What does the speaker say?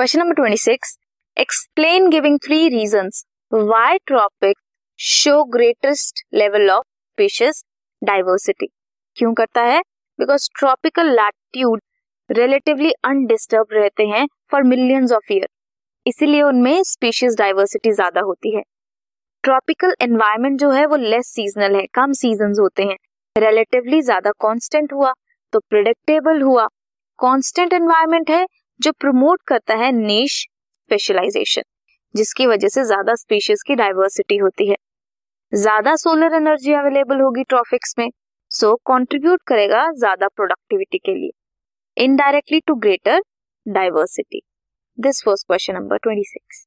Question number twenty six explain giving three reason why tropic show greatest level of species diversity क्यों करता है? Because tropical latitude relatively undisturb रहते हैं for millions of year इसीलिए उनमें species diversity ज़्यादा होती है। ट्रॉपिकल एनवायरमेंट जो है वो लेस सीजनल है, कम सीज़न होते हैं। रिलेटिवली ज़्यादा कांस्टेंट हुआ तो प्रिडिक्टेबल हुआ। कांस्टेंट एनवायरमेंट है जो प्रमोट करता है नेश स्पेशलाइजेशन जिसकी वजह से ज़्यादा स्पीशीज की डाइवर्सिटी होती है। ज़्यादा सोलर एनर्जी अवेलेबल होगी ट्रॉफिक्स में सो कंट्रीब्यूट करेगा ज़्यादा प्रोडक्टिविटी के लिए। Indirectly to greater diversity this was question number 26